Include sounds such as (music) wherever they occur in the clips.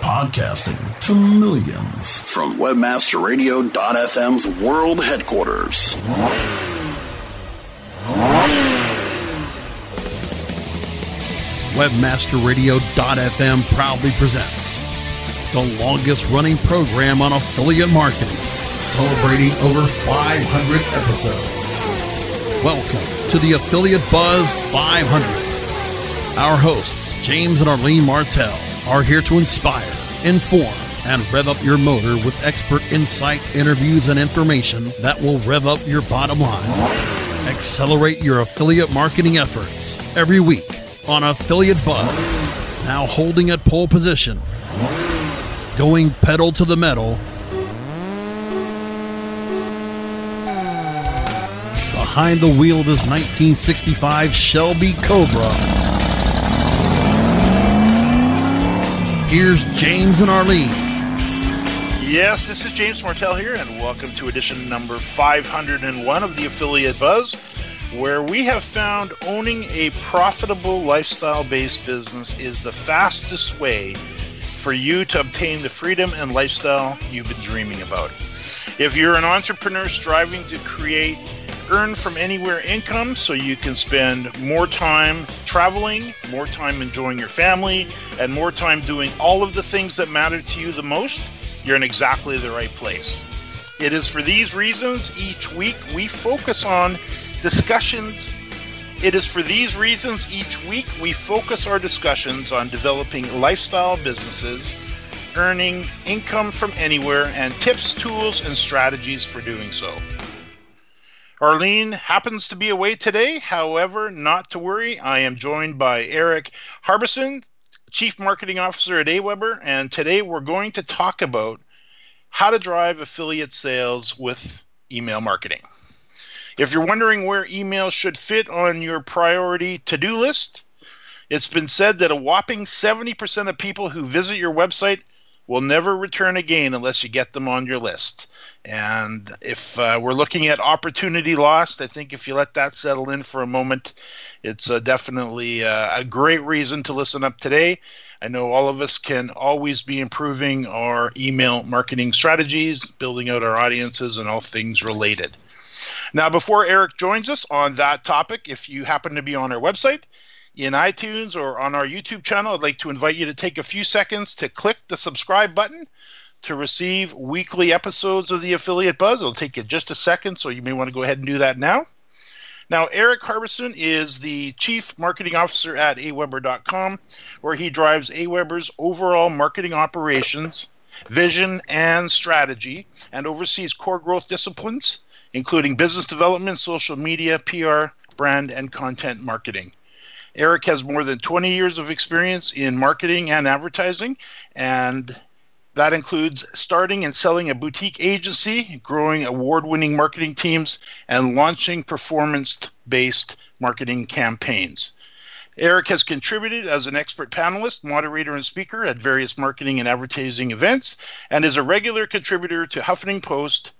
Podcasting to millions from WebmasterRadio.fm's world headquarters. WebmasterRadio.fm proudly presents the longest running program on affiliate marketing, celebrating over 500 episodes. Welcome to the Affiliate Buzz 500. Our hosts, James and Arlene Martell, are here to inspire, inform, and rev up your motor with expert insight, interviews, and information that will rev up your bottom line. Accelerate your affiliate marketing efforts every week on Affiliate Buzz. Now holding at pole position, going pedal to the metal. Behind the wheel of his 1965 Shelby Cobra. Here's James and Arlene. Yes, this is James Martell here, and welcome to edition number 501 of the Affiliate Buzz, where we have found owning a profitable lifestyle based business is the fastest way for you to obtain the freedom and lifestyle you've been dreaming about. If you're an entrepreneur striving to create earn from anywhere income so you can spend more time traveling, more time enjoying your family, and more time doing all of the things that matter to you the most, you're in exactly the right place. It is for these reasons each week we focus on discussions. It is for these reasons each week we focus our discussions on developing lifestyle businesses, earning income from anywhere, and tips, tools, and strategies for doing so. Arlene happens to be away today. However, not to worry. I am joined by Eric Harbison, Chief Marketing Officer at Aweber, and today we're going to talk about how to drive affiliate sales with email marketing. If you're wondering where email should fit on your priority to do list, it's been said that a whopping 70% of people who visit your website will never return again unless you get them on your list. And if uh, we're looking at opportunity lost, I think if you let that settle in for a moment, it's uh, definitely uh, a great reason to listen up today. I know all of us can always be improving our email marketing strategies, building out our audiences, and all things related. Now, before Eric joins us on that topic, if you happen to be on our website, in iTunes or on our YouTube channel, I'd like to invite you to take a few seconds to click the subscribe button to receive weekly episodes of the Affiliate Buzz. It'll take you just a second, so you may want to go ahead and do that now. Now, Eric Harbison is the Chief Marketing Officer at aweber.com, where he drives Aweber's overall marketing operations, vision, and strategy, and oversees core growth disciplines, including business development, social media, PR, brand, and content marketing. Eric has more than 20 years of experience in marketing and advertising, and that includes starting and selling a boutique agency, growing award winning marketing teams, and launching performance based marketing campaigns. Eric has contributed as an expert panelist, moderator, and speaker at various marketing and advertising events, and is a regular contributor to Huffington Post,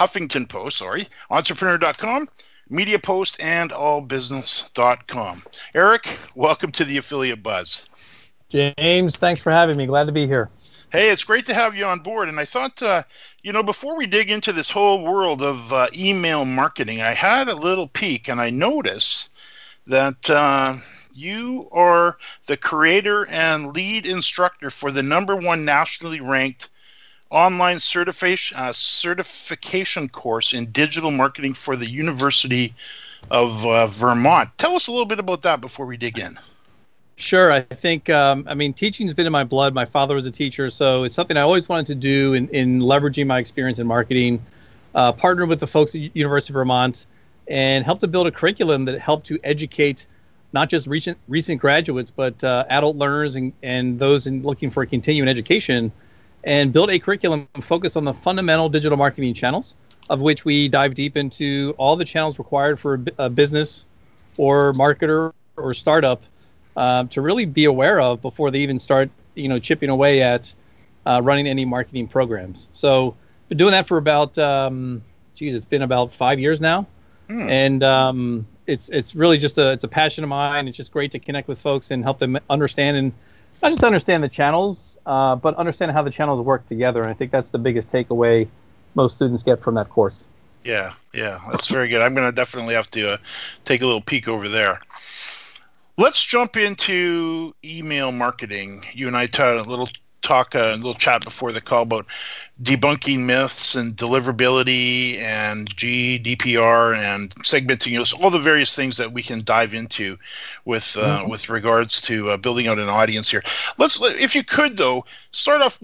Huffington Post, sorry, Entrepreneur.com, Media Post, and AllBusiness.com. Eric, welcome to the Affiliate Buzz. James, thanks for having me. Glad to be here. Hey, it's great to have you on board. And I thought, uh, you know, before we dig into this whole world of uh, email marketing, I had a little peek and I noticed that uh, you are the creator and lead instructor for the number one nationally ranked online certification uh, certification course in digital marketing for the University of uh, Vermont. Tell us a little bit about that before we dig in. Sure. I think, um, I mean, teaching's been in my blood. My father was a teacher, so it's something I always wanted to do in, in leveraging my experience in marketing. Uh, partnered with the folks at University of Vermont and helped to build a curriculum that helped to educate not just recent recent graduates, but uh, adult learners and, and those in looking for a continuing education, and built a curriculum focused on the fundamental digital marketing channels, of which we dive deep into all the channels required for a, business or marketer or startup uh, to really be aware of before they even start, you know, chipping away at uh, running any marketing programs. So, been doing that for about, um, geez, it's been about five years now, hmm. and um, it's it's really just a it's a passion of mine. It's just great to connect with folks and help them understand and not just understand the channels, uh, but understand how the channels work together. And I think that's the biggest takeaway most students get from that course. Yeah, yeah, that's very good. I'm going to definitely have to uh, take a little peek over there. Let's jump into email marketing. You and I had a little talk, a little chat before the call about debunking myths and deliverability and GDPR and segmenting, you know, all the various things that we can dive into with uh, mm-hmm. with regards to uh, building out an audience here. Let's, if you could, though, start off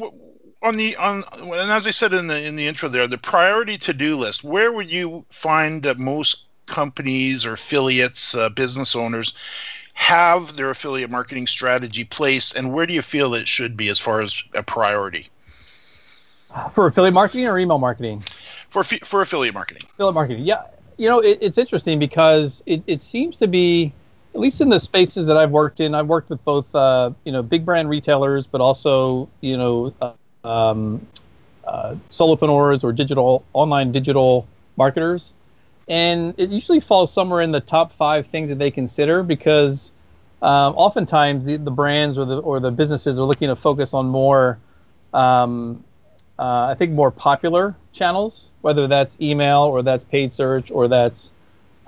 on the on and as I said in the in the intro there, the priority to do list. Where would you find that most companies or affiliates, uh, business owners have their affiliate marketing strategy placed, and where do you feel it should be as far as a priority? For affiliate marketing or email marketing? For for affiliate marketing. Affiliate marketing, yeah. You know, it, it's interesting because it, it seems to be, at least in the spaces that I've worked in, I've worked with both, uh, you know, big brand retailers, but also, you know, uh, um, uh, solopreneurs or digital online digital marketers, and it usually falls somewhere in the top five things that they consider because um, oftentimes the, the brands or the or the businesses are looking to focus on more, um, uh, I think, more popular channels, whether that's email or that's paid search or that's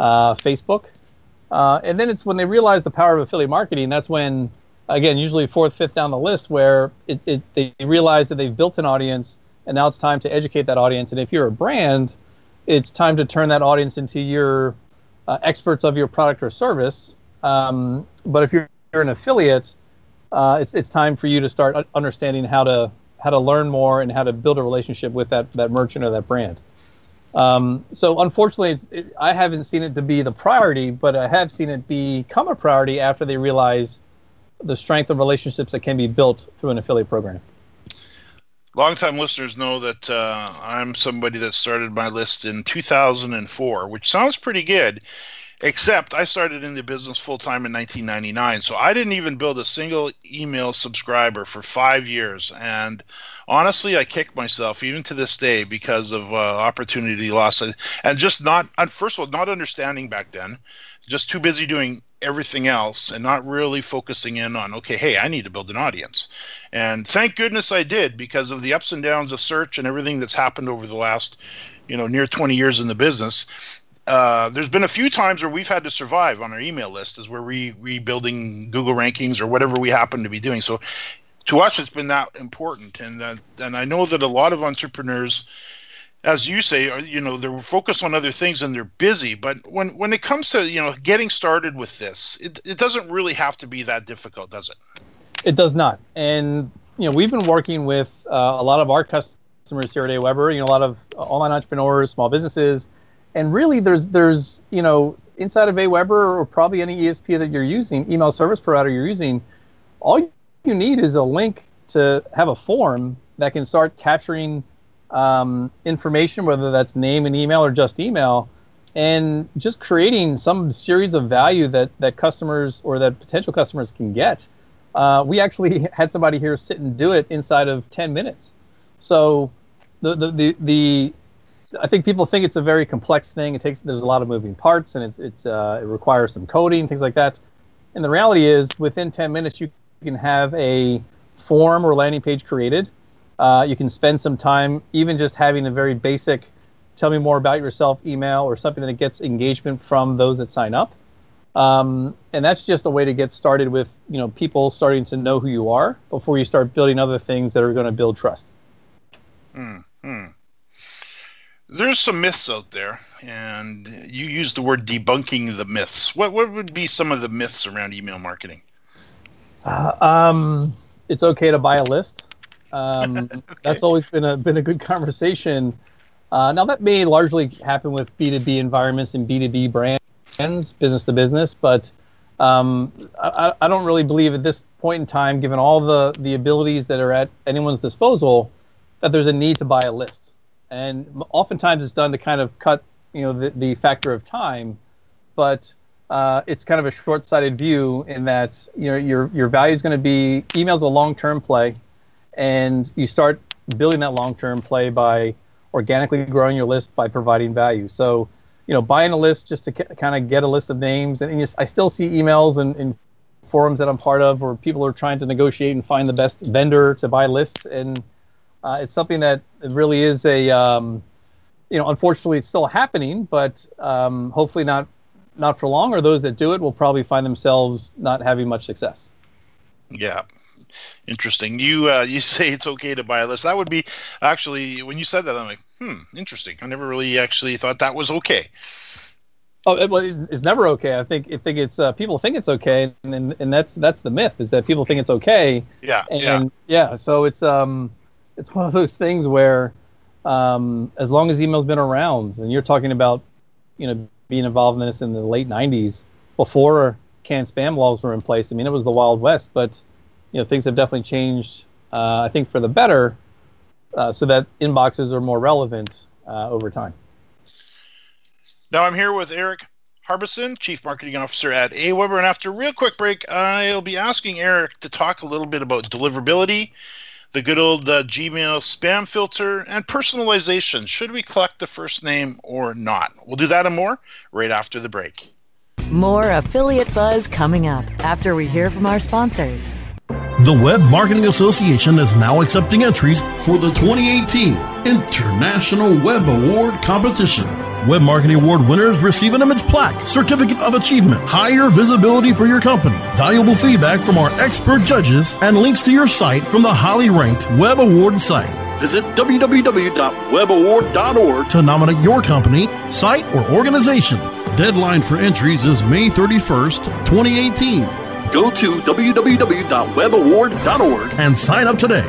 uh, Facebook. Uh, and then it's when they realize the power of affiliate marketing. That's when again, usually fourth, fifth down the list, where it, it, they realize that they've built an audience, and now it's time to educate that audience. And if you're a brand, it's time to turn that audience into your uh, experts of your product or service. Um, but if you're, you're an affiliate, uh, it's it's time for you to start understanding how to how to learn more and how to build a relationship with that that merchant or that brand. Um, so unfortunately, it, I haven't seen it to be the priority, but I have seen it become a priority after they realize the strength of relationships that can be built through an affiliate program. Longtime listeners know that uh, I'm somebody that started my list in 2004, which sounds pretty good, except I started in the business full time in 1999. So I didn't even build a single email subscriber for five years. And honestly, I kick myself even to this day because of uh, opportunity loss and just not, first of all, not understanding back then, just too busy doing everything else and not really focusing in on okay hey i need to build an audience. And thank goodness i did because of the ups and downs of search and everything that's happened over the last you know near 20 years in the business. Uh, there's been a few times where we've had to survive on our email list as we're re- rebuilding google rankings or whatever we happen to be doing. So to us it's been that important. And that, and i know that a lot of entrepreneurs as you say, you know, they're focused on other things and they're busy. But when when it comes to you know getting started with this, it it doesn't really have to be that difficult, does it? It does not. And you know, we've been working with uh, a lot of our customers here at AWeber. You know, a lot of online entrepreneurs, small businesses, and really, there's there's you know inside of AWeber or probably any ESP that you're using, email service provider you're using, all you need is a link to have a form that can start capturing um, information, whether that's name and email or just email, and just creating some series of value that that customers or that potential customers can get. Uh, we actually (laughs) had somebody here sit and do it inside of 10 minutes. So the, the, the, the I think people think it's a very complex thing. It takes there's a lot of moving parts and it's it's uh, it requires some coding things like that. And the reality is, within 10 minutes, you can have a form or landing page created uh, you can spend some time even just having a very basic tell me more about yourself email or something that gets engagement from those that sign up. Um, and that's just a way to get started with you know people starting to know who you are before you start building other things that are going to build trust. Hmm. There's some myths out there, and you use the word debunking the myths. What what would be some of the myths around email marketing? Uh, um, it's okay to buy a list. Um, (laughs) okay. That's always been a been a good conversation. Uh, now that may largely happen with B two B environments and B two B brands, business to business, but um, I, I don't really believe at this point in time, given all the the abilities that are at anyone's disposal, that there's a need to buy a list. And oftentimes it's done to kind of cut you know the, the factor of time, but uh, it's kind of a short-sighted view in that you know your your value is going to be emails a long-term play, and you start building that long-term play by organically growing your list by providing value. So, you know, buying a list just to kind of get a list of names, and, and just, I still see emails and, and forums that I'm part of where people are trying to negotiate and find the best vendor to buy lists, and uh, it's something that really is a um, you know, unfortunately, it's still happening, but um, hopefully not not for long. Or those that do it will probably find themselves not having much success. Yeah, interesting. You uh, you (laughs) say it's okay to buy a list. That would be actually when you said that, I'm like, hmm, interesting. I never really actually thought that was okay. Oh, it, well, it's never okay. I think I think it's uh, people think it's okay, and and that's that's the myth is that people think it's okay. Yeah, and yeah. yeah. So it's um, it's one of those things where um, as long as email's been around, and you're talking about, you know, being involved in this in the late '90s, before CAN-SPAM laws were in place. I mean, it was the Wild West, but you know, things have definitely changed. Uh, I think for the better, uh, so that inboxes are more relevant uh, over time. Now I'm here with Eric Harbison, Chief Marketing Officer at AWeber, and after a real quick break, I'll be asking Eric to talk a little bit about deliverability the good old uh, Gmail spam filter, and personalization. Should we collect the first name or not? We'll do that and more right after the break. More affiliate buzz coming up after we hear from our sponsors. The Web Marketing Association is now accepting entries for the 2018 International Web Award Competition. Web Marketing Award winners receive an image plaque, certificate of achievement, higher visibility for your company, valuable feedback from our expert judges, and links to your site from the highly ranked Web Award site. Visit www.webaward.org to nominate your company, site, or organization. Deadline for entries is May 31st, 2018. Go to www.webaward.org and sign up today.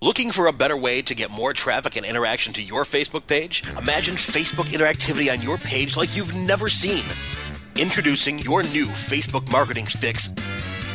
Looking for a better way to get more traffic and interaction to your Facebook page? Imagine Facebook interactivity on your page like you've never seen. Introducing your new Facebook marketing fix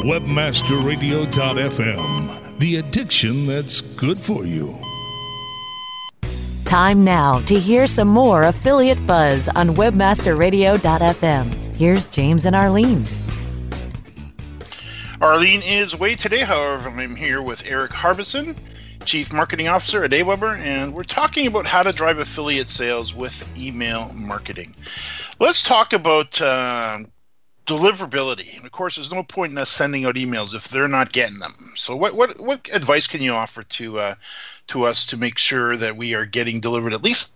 Webmasterradio.fm, the addiction that's good for you. Time now to hear some more affiliate buzz on webmasterradio.fm. Here's James and Arlene. Arlene is away today, however, I'm here with Eric Harbison, Chief Marketing Officer at AWeber, and we're talking about how to drive affiliate sales with email marketing. Let's talk about uh, deliverability. And of course, there's no point in us sending out emails if they're not getting them. So, what what what advice can you offer to uh, to us to make sure that we are getting delivered at least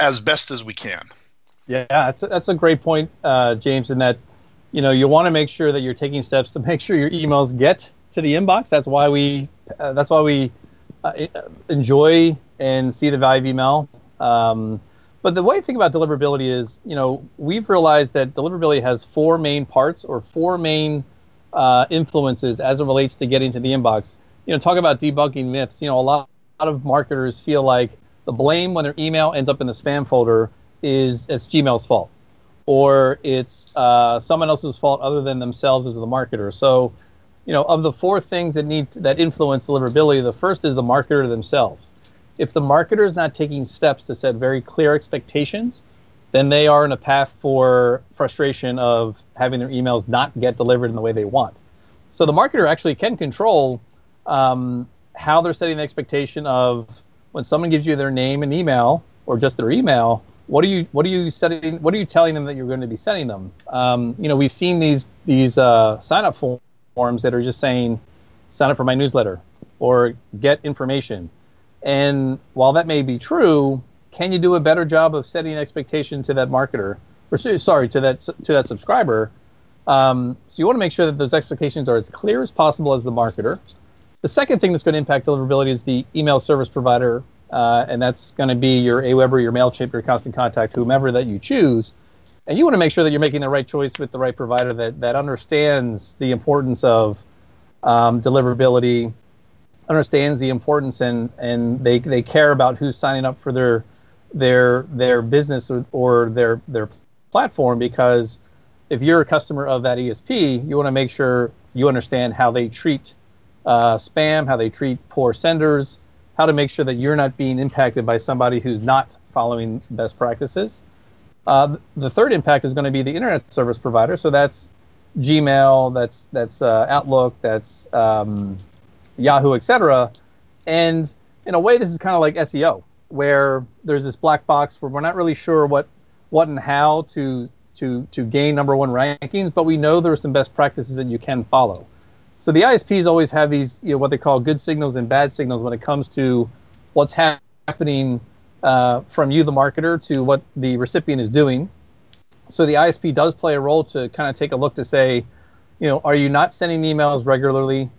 as best as we can? Yeah, that's a, that's a great point, uh, James. In that, you know, you want to make sure that you're taking steps to (laughs) make sure your emails get to the inbox. That's why we uh, that's why we uh, enjoy and see the value of email. Um, but the way I think about deliverability is, you know, we've realized that deliverability has four main parts or four main uh, influences as it relates to getting to the inbox. You know, talk about debunking myths. You know, a lot, a lot of marketers feel like the blame when their email ends up in the spam folder is it's Gmail's fault, or it's uh, someone else's fault other than themselves as the marketer. So, you know, of the four things that need that influence deliverability, the first is the marketer themselves if the marketer is not taking steps to set very clear expectations, then they are in a path for frustration of having their emails not get delivered in the way they want. So the marketer actually can control um, how they're setting the expectation of when someone gives you their name and email or just their email. What are you what are you setting? What are you telling them that you're going to be sending them? Um, you know, we've seen these these uh, sign up forms that are just saying sign up for my newsletter or get information. And while that may be true, can you do a better job of setting an expectation to that marketer, or sorry, to that to that subscriber? Um, so you want to make sure that those expectations are as clear as possible as the marketer. The second thing that's going to impact deliverability is the email service provider, uh, and that's going to be your AWeber, your Mailchimp, your Constant Contact, whomever that you choose. And you want to make sure that you're making the right choice with the right provider that that understands the importance of um, deliverability, understands the importance, and and they they care about who's signing up for their their their business or, or their their platform because if you're a customer of that ESP, you want to make sure you understand how they treat uh, spam, how they treat poor senders, how to make sure that you're not being impacted by somebody who's not following best practices. Uh, the third impact is going to be the internet service provider. So that's Gmail, that's that's uh, Outlook, that's um, Yahoo, etc. And in a way, this is kind of like SEO, where there's this black box where we're not really sure what what and how to to to gain number one rankings, but we know there are some best practices that you can follow. So the ISPs always have these, you know, what they call good signals and bad signals when it comes to what's ha- happening uh, from you, the marketer, to what the recipient is doing. So the ISP does play a role to kind of take a look to say, you know, are you not sending emails regularly?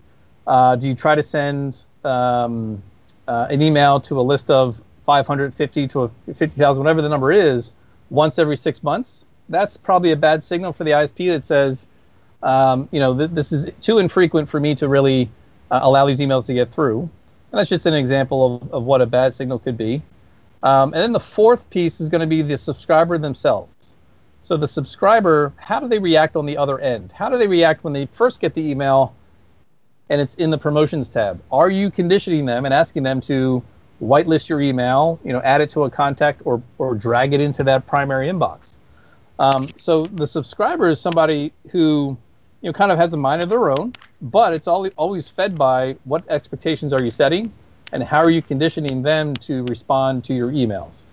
Uh, do you try to send um, uh, an email to a list of 550 to 50,000, whatever the number is, once every six months? That's probably a bad signal for the ISP that says, um, you know, th- this is too infrequent for me to really uh, allow these emails to get through. And that's just an example of, of what a bad signal could be. Um, and then the fourth piece is going to be the subscriber themselves. So the subscriber, how do they react on the other end? How do they react when they first get the email and it's in the promotions tab? Are you conditioning them and asking them to whitelist your email, you know, add it to a contact or, or drag it into that primary inbox? Um, so the subscriber is somebody who you know, kind of has a mind of their own, but it's all, always fed by what expectations are you setting and how are you conditioning them to respond to your emails.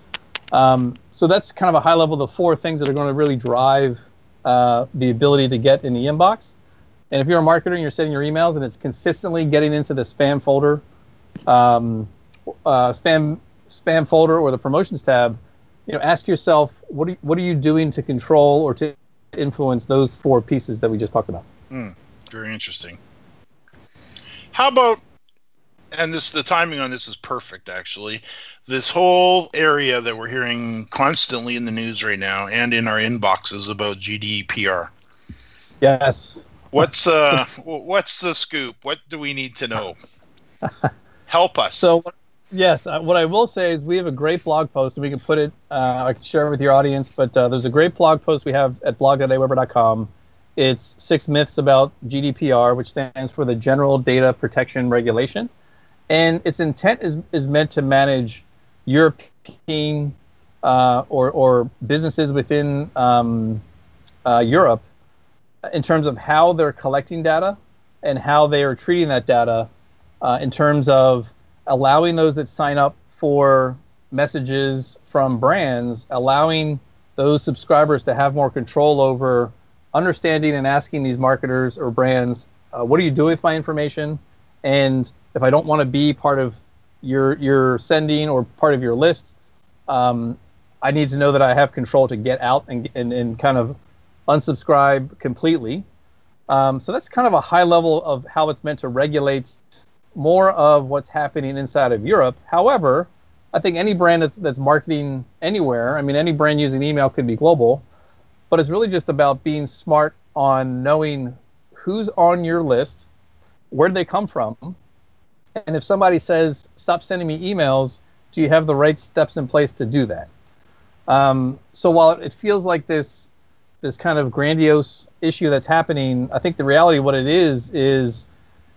Um, so that's kind of a high level of the four things that are going to really drive uh, the ability to get in the inbox. And if you're a marketer and you're sending your emails and it's consistently getting into the spam folder, um, uh, spam spam folder or the promotions tab, you know, ask yourself what are you, what are you doing to control or to influence those four pieces that we just talked about. Mm, very interesting. How about and this the timing on this is perfect actually. This whole area that we're hearing constantly in the news right now and in our inboxes about GDPR. Yes. What's uh (laughs) what's the scoop? What do we need to know? Help us. So Yes, uh, what I will say is we have a great blog post, and we can put it. Uh, I can share it with your audience. But uh, there's a great blog post we have at blog.aweber.com. It's six myths about GDPR, which stands for the General Data Protection Regulation, and its intent is is meant to manage European uh, or or businesses within um, uh, Europe in terms of how they're collecting data and how they are treating that data uh, in terms of allowing those that sign up for messages from brands, allowing those subscribers to have more control over understanding and asking these marketers or brands, uh, what are you doing with my information? And if I don't want to be part of your your sending or part of your list, um, I need to know that I have control to get out and and, and kind of unsubscribe completely. Um, so that's kind of a high level of how it's meant to regulate more of what's happening inside of Europe. However, I think any brand that's, that's marketing anywhere, I mean, any brand using email could be global, but it's really just about being smart on knowing who's on your list, where they come from, and if somebody says, stop sending me emails, do you have the right steps in place to do that? Um, so while it feels like this this kind of grandiose issue that's happening, I think the reality of what it is is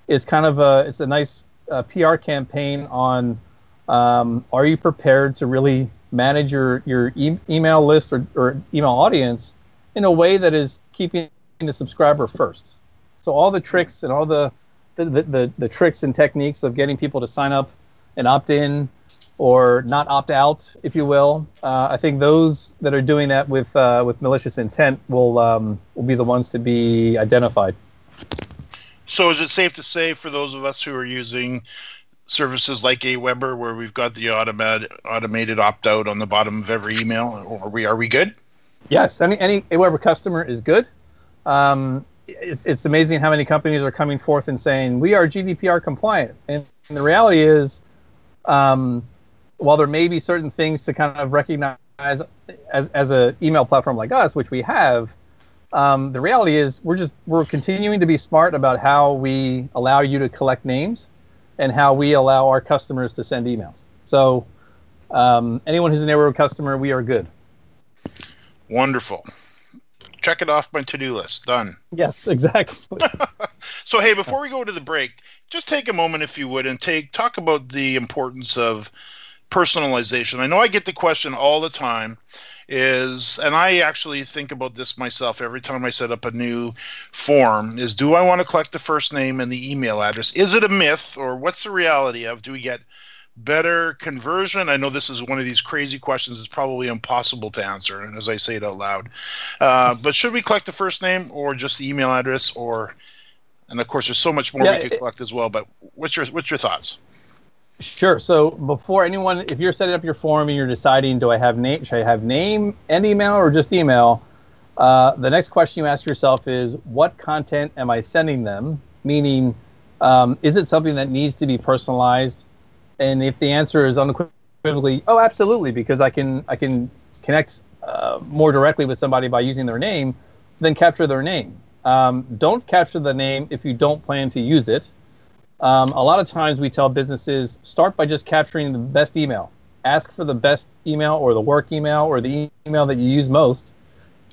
is kind of a it's a nice uh, PR campaign on um, are you prepared to really manage your your e- email list or, or email audience in a way that is keeping the subscriber first. So all the tricks and all the the, the, the tricks and techniques of getting people to sign up and opt in or not opt out, if you will. Uh, I think those that are doing that with uh, with malicious intent will um, will be the ones to be identified. So, is it safe to say for those of us who are using services like Aweber, where we've got the automated automated opt out on the bottom of every email, are we are we good? Yes, any any Aweber customer is good. Um, it's, it's amazing how many companies are coming forth and saying we are GDPR compliant, and, and the reality is. Um, while there may be certain things to kind of recognize as as an email platform like us, which we have, um, the reality is we're just we're continuing to be smart about how we allow you to collect names and how we allow our customers to send emails. So um, anyone who's an Aweber customer, we are good. Wonderful. Check it off my to-do list. Done. Yes, exactly. (laughs) so hey, before we go to the break, just take a moment, if you would, and take talk about the importance of personalization. I know I get the question all the time is and I actually think about this myself every time I set up a new form is do I want to collect the first name and the email address? Is it a myth or what's the reality of do we get better conversion? I know this is one of these crazy questions it's probably impossible to answer and as I say it out loud. Uh, but should we collect the first name or just the email address or and of course there's so much more yeah, we could collect as well, but what's your what's your thoughts? Sure. So before anyone, if you're setting up your form and you're deciding, do I have name? Should I have name and email or just email? Uh, the next question you ask yourself is, what content am I sending them? Meaning, um, is it something that needs to be personalized? And if the answer is unequivocally, oh, absolutely, because I can I can connect uh, more directly with somebody by using their name, then capture their name. Um, don't capture the name if you don't plan to use it. Um, a lot of times we tell businesses start by just capturing the best email. Ask for the best email or the work email or the email that you use most,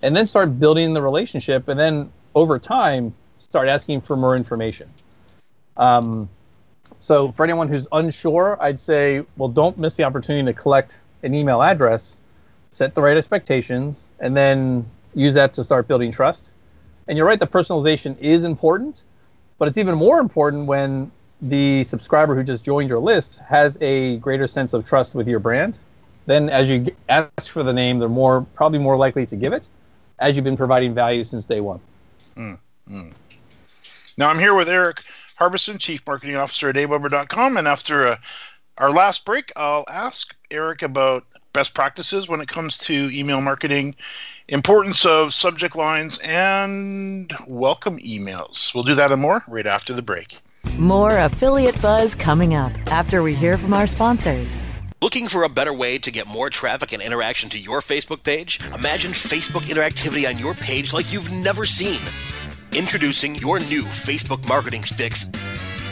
and then start building the relationship. And then over time, start asking for more information. Um, so for anyone who's unsure, I'd say, well, don't miss the opportunity to collect an email address, set the right expectations, and then use that to start building trust. And you're right, the personalization is important but it's even more important when the subscriber who just joined your list has a greater sense of trust with your brand. Then, as you ask for the name, they're more probably more likely to give it, as you've been providing value since day one. Mm, mm. Now, I'm here with Eric Harbison, Chief Marketing Officer at Aweber.com, and after uh, our last break, I'll ask Eric about best practices when it comes to email marketing importance of subject lines, and welcome emails. We'll do that and more right after the break. More affiliate buzz coming up after we hear from our sponsors. Looking for a better way to get more traffic and interaction to your Facebook page? Imagine Facebook interactivity on your page like you've never seen. Introducing your new Facebook marketing fix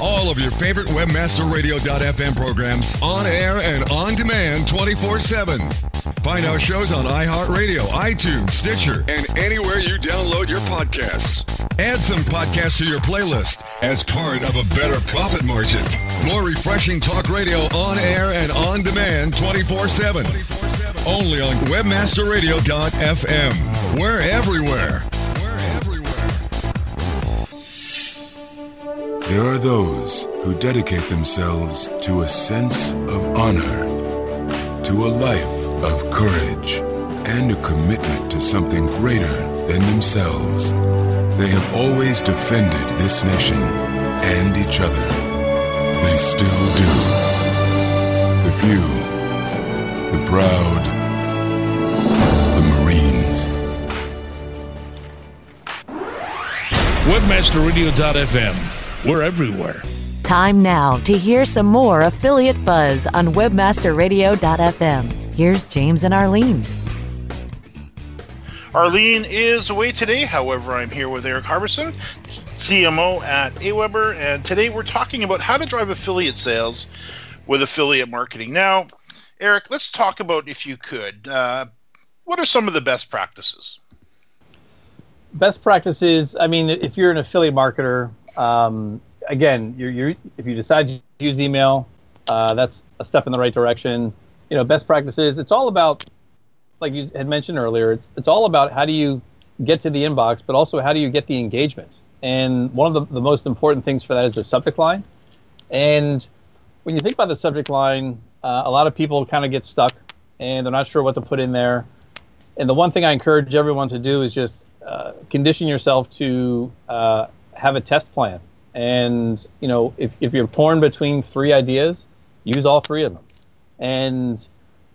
all of your favorite webmasterradio.fm programs on air and on demand 24-7. Find our shows on iHeartRadio, iTunes, Stitcher, and anywhere you download your podcasts. Add some podcasts to your playlist as part of a better profit margin. More refreshing talk radio on air and on demand 24-7. Only on webmasterradio.fm. We're everywhere. There are those who dedicate themselves to a sense of honor, to a life of courage, and a commitment to something greater than themselves. They have always defended this nation and each other. They still do. The few, the proud, the Marines. WebmasterRadio.fm we're everywhere. Time now to hear some more affiliate buzz on webmasterradio.fm. Here's James and Arlene. Arlene is away today. However, I'm here with Eric Harbison, CMO at Aweber, and today we're talking about how to drive affiliate sales with affiliate marketing. Now, Eric, let's talk about if you could. Uh, what are some of the best practices? Best practices. I mean, if you're an affiliate marketer, um, again, you're, you're, if you decide to use email, uh, that's a step in the right direction. You know, best practices. It's all about, like you had mentioned earlier, it's it's all about how do you get to the inbox, but also how do you get the engagement. And one of the, the most important things for that is the subject line. And when you think about the subject line, uh, a lot of people kind of get stuck and they're not sure what to put in there. And the one thing I encourage everyone to do is just uh, condition yourself to uh, have a test plan. And, you know, if, if you're torn between three ideas, use all three of them. And,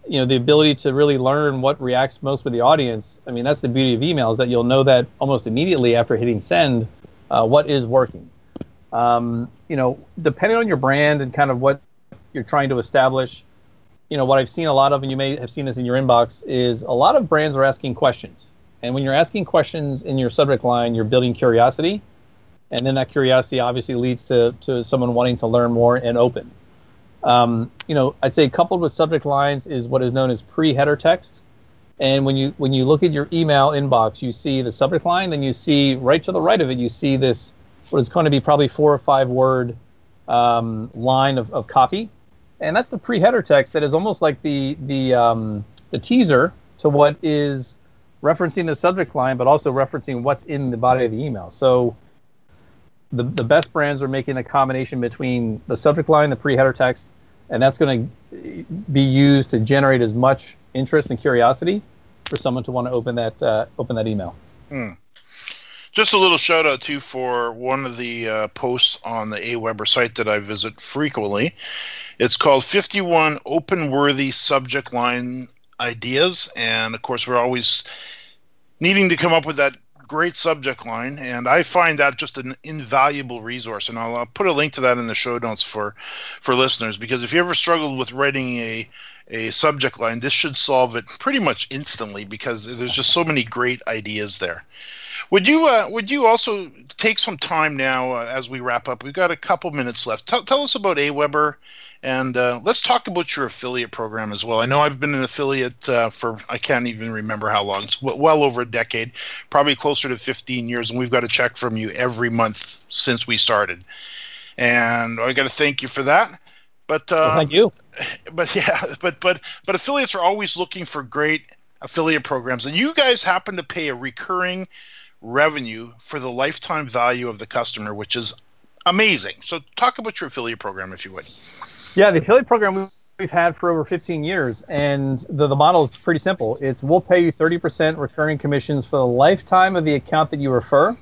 you know, the ability to really learn what reacts most with the audience. I mean, that's the beauty of email is that you'll know that almost immediately after hitting send uh, what is working. Um, you know, depending on your brand and kind of what you're trying to establish, you know, what I've seen a lot of, and you may have seen this in your inbox, is a lot of brands are asking questions. And when you're asking questions in your subject line, you're building curiosity. And then that curiosity obviously leads to, to someone wanting to learn more and open. Um, you know, I'd say coupled with subject lines is what is known as pre-header text. And when you when you look at your email inbox, you see the subject line, then you see right to the right of it, you see this what is going to be probably four or five word um, line of, of copy, and that's the pre-header text that is almost like the the um, the teaser to what is referencing the subject line, but also referencing what's in the body of the email. So the the best brands are making the combination between the subject line, the pre-header text, and that's going to be used to generate as much interest and curiosity for someone to want to open that uh, open that email. Hmm. Just a little shout out too for one of the uh, posts on the AWeber site that I visit frequently. It's called 51 Open Worthy Subject Line Ideas, and of course we're always needing to come up with that great subject line, and I find that just an invaluable resource. And I'll, I'll, put a link to that in the show notes for for listeners because if you ever struggled with writing a a subject line, this should solve it pretty much instantly because there's just so many great ideas there. Would you uh, would you also take some time now uh, as we wrap up? We've got a couple minutes left. T- tell us about AWeber, and uh, let's talk about your affiliate program as well. I know I've been an affiliate uh, for I can't even remember how long. It's well over a decade, probably closer to 15 years, and we've got a check from you every month since we started. And I got to thank you for that. But well, thank you. (laughs) But yeah, (laughs) but but but affiliates are always looking for great affiliate programs, and you guys happen to pay a recurring revenue for the lifetime value of the customer, which is amazing. So, talk about your affiliate program, if you would. Yeah, the affiliate program we've had for over 15 years, and the, the model is pretty simple. It's we'll pay you 30% recurring commissions for the lifetime of the account that you refer.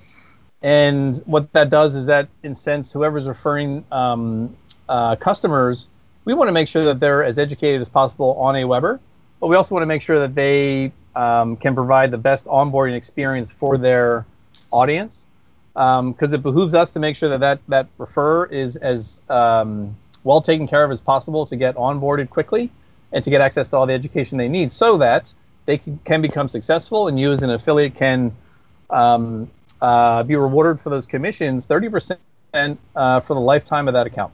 And what that does is that incents whoever's referring um, uh, customers. We want to make sure that they're as educated as possible on AWeber, but we also want to make sure that they um, can provide the best onboarding experience for their audience because um, it behooves us to make sure that that, that refer is as um, well taken care of as possible to get onboarded quickly and to get access to all the education they need so that they can, can become successful and you as an affiliate can um, uh, be rewarded for those commissions 30% uh, for the lifetime of that account.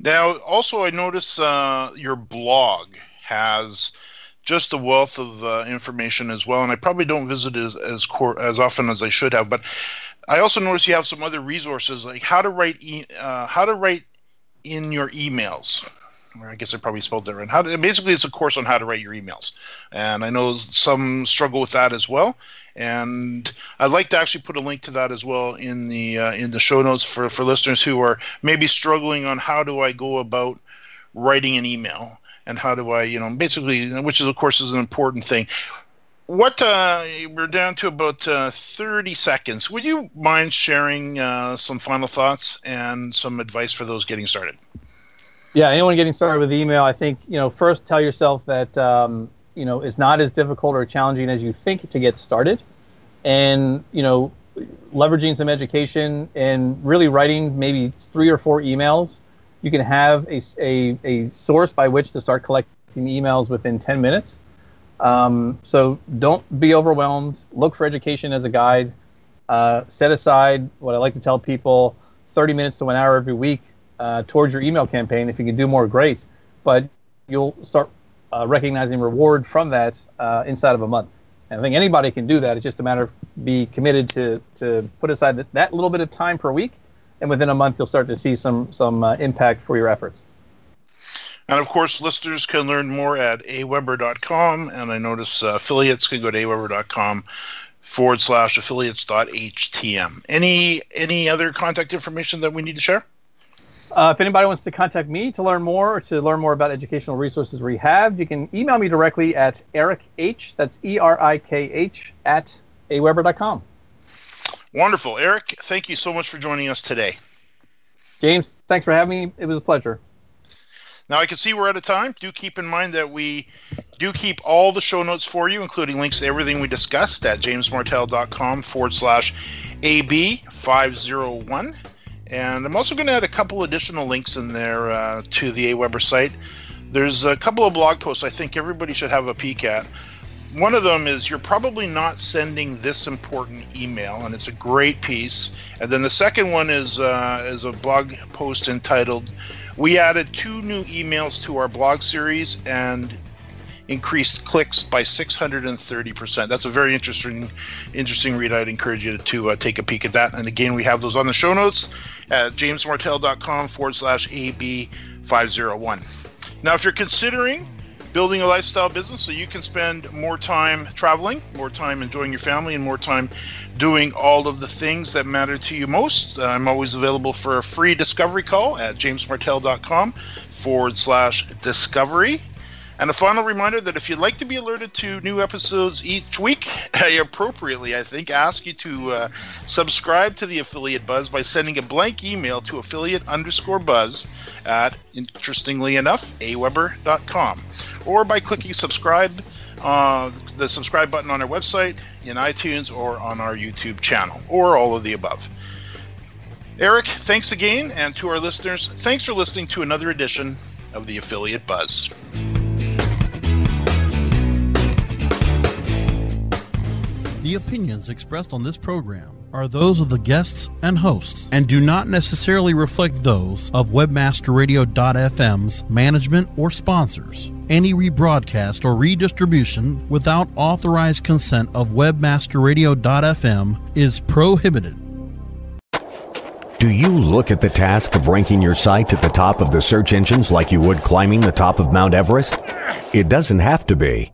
Now, also, I notice uh, your blog has just a wealth of uh, information as well. And I probably don't visit it as as, cor- as often as I should have. But I also notice you have some other resources like how to write e- uh, how to write in your emails. I guess I probably spelled that right. How to, basically, it's a course on how to write your emails, and I know some struggle with that as well. And I'd like to actually put a link to that as well in the uh, in the show notes for for listeners who are maybe struggling on how do I go about writing an email and how do I, you know, basically, which is of course is an important thing. What uh, we're down to about uh, 30 seconds. Would you mind sharing uh, some final thoughts and some advice for those getting started? Yeah, anyone getting started with email, I think you know first tell yourself that um, you know it's not as difficult or challenging as you think to get started, and you know leveraging some education and really writing maybe three or four emails you can have a, a, a source by which to start collecting emails within 10 minutes. Um, so don't be overwhelmed. Look for education as a guide. uh, set aside what I like to tell people 30 minutes to an hour every week uh, towards your email campaign. If you can do more, great. But you'll start uh, recognizing reward from that uh, inside of a month. And I think anybody can do that. It's just a matter of be committed to, to put aside that, that little bit of time per week. And within a month, you'll start to see some, some uh, impact for your efforts. And of course, listeners can learn more at aweber.com. And I notice uh, affiliates can go to aweber.com forward slash affiliates.htm. Any any other contact information that we need to share? Uh, if anybody wants to contact me to learn more or to learn more about educational resources we have, you can email me directly at Erik H. That's E R I K H at aweber.com. Wonderful. Erik, thank you so much for joining us today. James, thanks for having me. It was a pleasure. Now, I can see we're out of time. Do keep in mind that we do keep all the show notes for you, including links to everything we discussed at jamesmartell.com forward slash AB501. And I'm also going to add a couple additional links in there uh, to the AWeber site. There's a couple of blog posts I think everybody should have a peek at. One of them is You're Probably Not Sending This Important Email, and it's a great piece. And then the second one is, uh, is a blog post entitled We Added Two New Emails to Our Blog Series and increased clicks by 630%. That's a very interesting interesting read. I'd encourage you to, to uh, take a peek at that. And again, we have those on the show notes at jamesmartell.com forward slash AB501. Now, if you're considering building a lifestyle business so you can spend more time traveling, more time enjoying your family, and more time doing all of the things that matter to you most, uh, I'm always available for a free discovery call at jamesmartell.com forward slash discovery. And a final reminder that if you'd like to be alerted to new episodes each week, (laughs) I appropriately, I think, ask you to uh, subscribe to the Affiliate Buzz by sending a blank email to affiliate underscore buzz at, interestingly enough, aweber.com, or by clicking subscribe, uh, the subscribe button on our website, in iTunes, or on our YouTube channel, or all of the above. Erik, thanks again, and to our listeners, thanks for listening to another edition of the Affiliate Buzz. The opinions expressed on this program are those of the guests and hosts and do not necessarily reflect those of webmasterradio.fm's management or sponsors. Any rebroadcast or redistribution without authorized consent of webmasterradio.fm is prohibited. Do you look at the task of ranking your site at the top of the search engines like you would climbing the top of Mount Everest? It doesn't have to be.